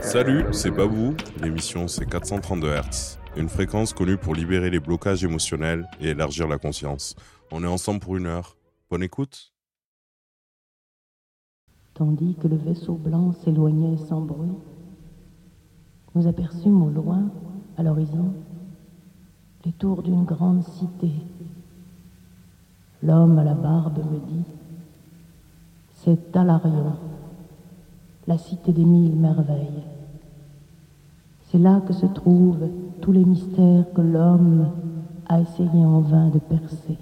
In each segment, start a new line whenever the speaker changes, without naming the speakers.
Salut, c'est Babou. L'émission c'est 432 Hz. Une fréquence connue pour libérer les blocages émotionnels et élargir la conscience. On est ensemble pour une heure. Bonne écoute.
Tandis que le vaisseau blanc s'éloignait sans bruit, nous aperçûmes au loin, à l'horizon, les tours d'une grande cité. L'homme à la barbe me dit C'est Talarion, la cité des mille merveilles. C'est là que se trouvent tous les mystères que l'homme a essayé en vain de percer.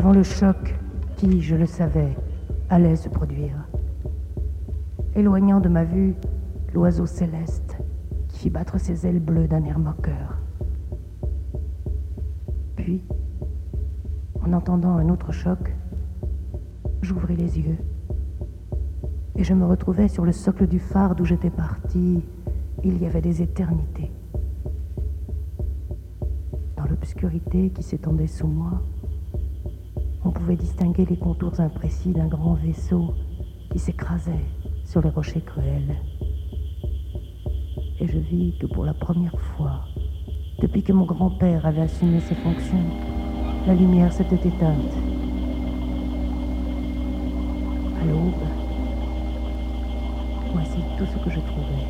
Avant le choc qui, je le savais, allait se produire. Éloignant de ma vue l'oiseau céleste qui fit battre ses ailes bleues d'un air moqueur. Puis, en entendant un autre choc, j'ouvris les yeux et je me retrouvais sur le socle du phare d'où j'étais parti il y avait des éternités. Dans l'obscurité qui s'étendait sous moi, distinguer les contours imprécis d'un grand vaisseau qui s'écrasait sur les rochers cruels. Et je vis que pour la première fois, depuis que mon grand-père avait assumé ses fonctions, la lumière s'était éteinte. À l'aube, voici tout ce que je trouvais.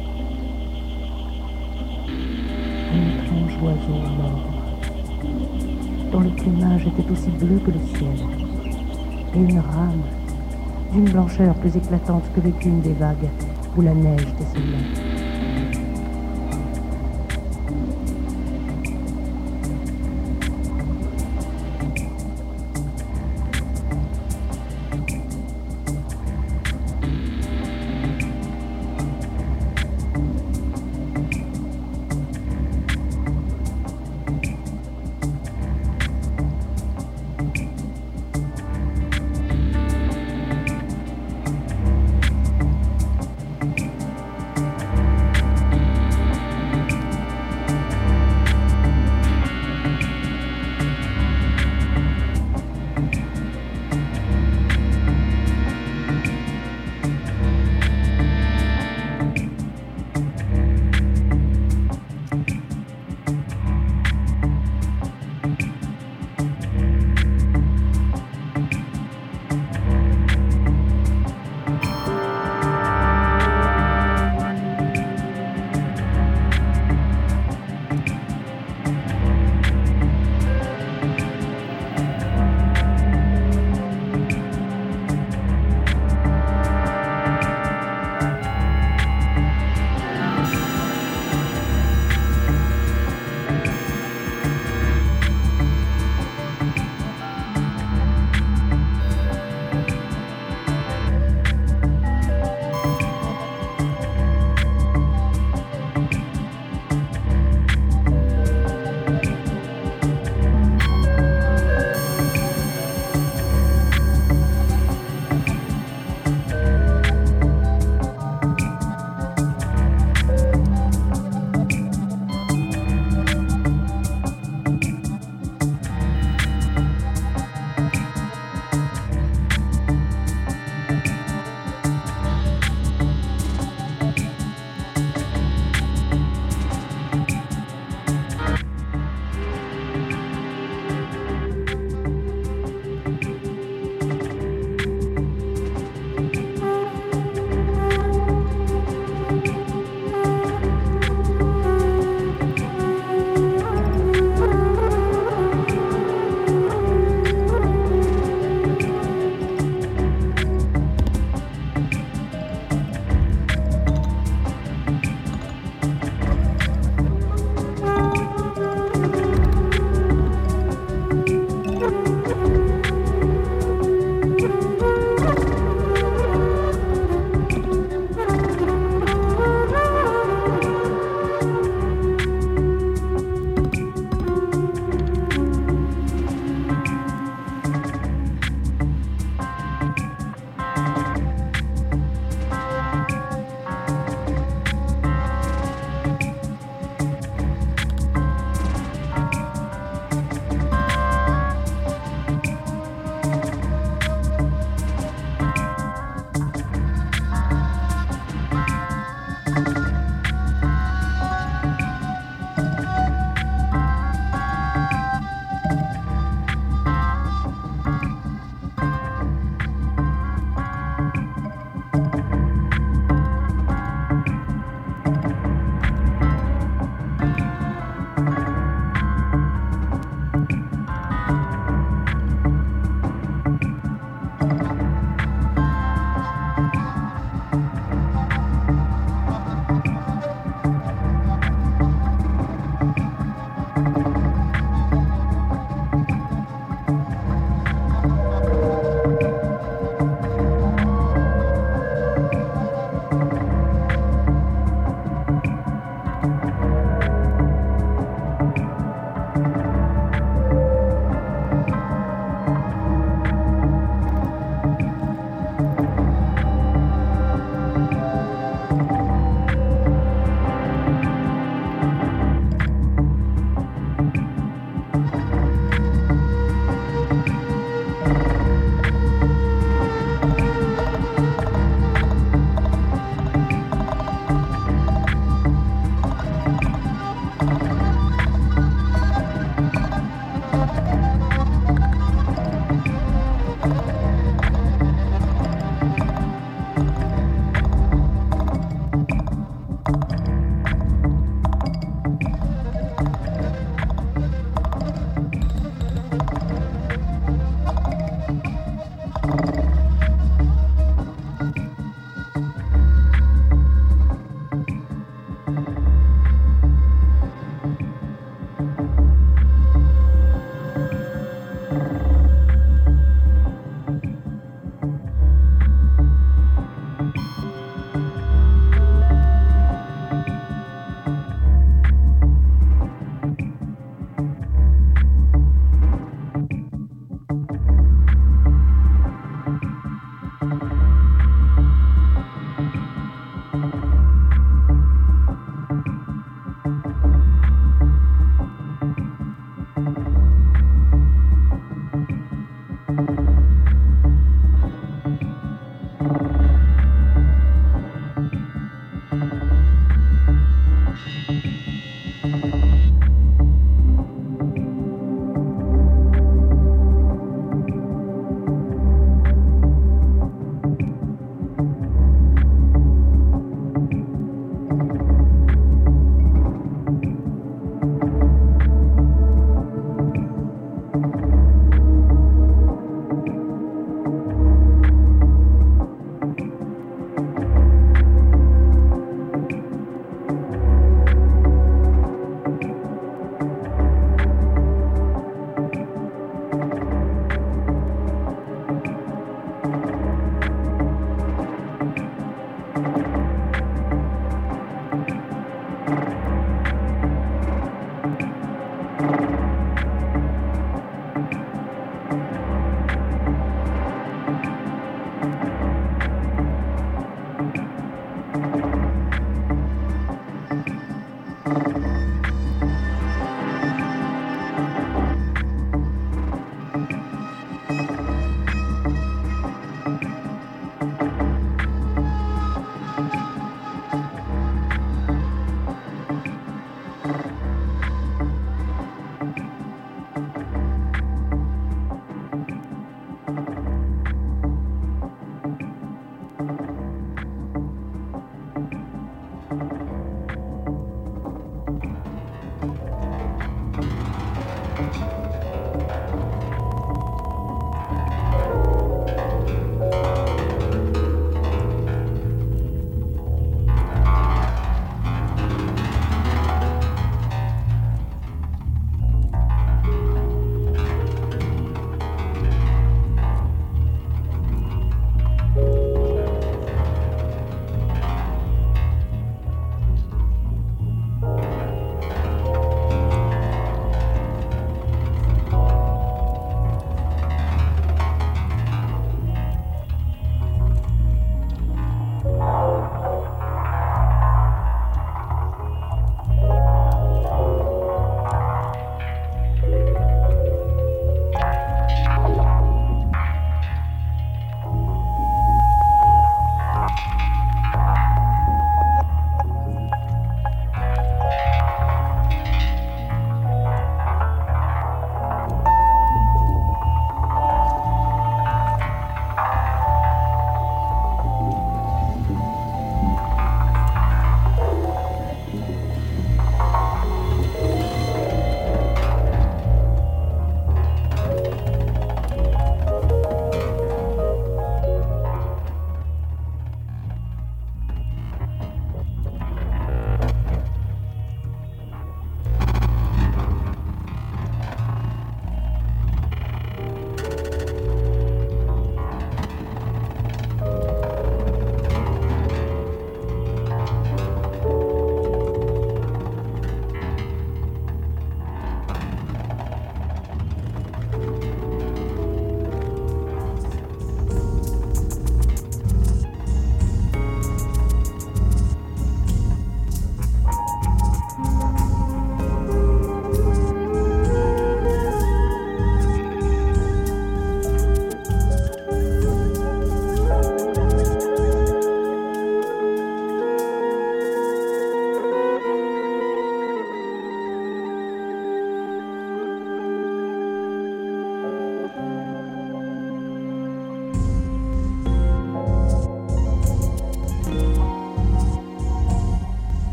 Un étrange oiseau mort, dont le plumage était aussi bleu que le ciel, une rame d'une blancheur plus éclatante que l'écume des vagues où la neige décelait. clair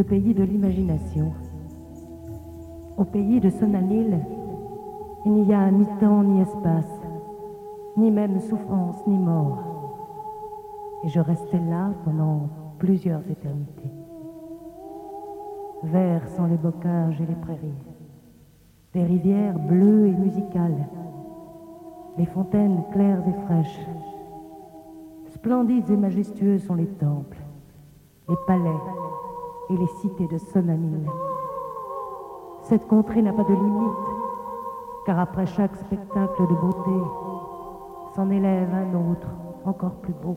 le pays de l'imagination. Au pays de Sonanil, il n'y a ni temps ni espace, ni même souffrance ni mort. Et je restais là pendant plusieurs éternités. Vert sans les bocages et les prairies, des rivières bleues et musicales, les fontaines claires et fraîches. Splendides et majestueux sont les temples, les palais et les cités de Sonanil. Cette contrée n'a pas de limite, car après chaque spectacle de beauté, s'en élève un autre, encore plus beau.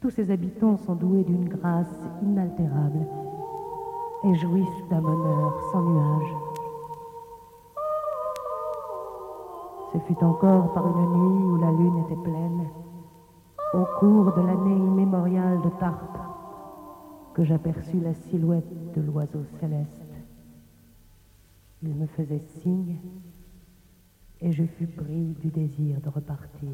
Tous ses habitants sont doués d'une grâce inaltérable et jouissent d'un bonheur sans nuage. Ce fut encore par une nuit où la lune était pleine, au cours de l'année immémoriale de Tarpe, j'aperçus la silhouette de l'oiseau céleste. Il me faisait signe et je fus pris du désir de repartir.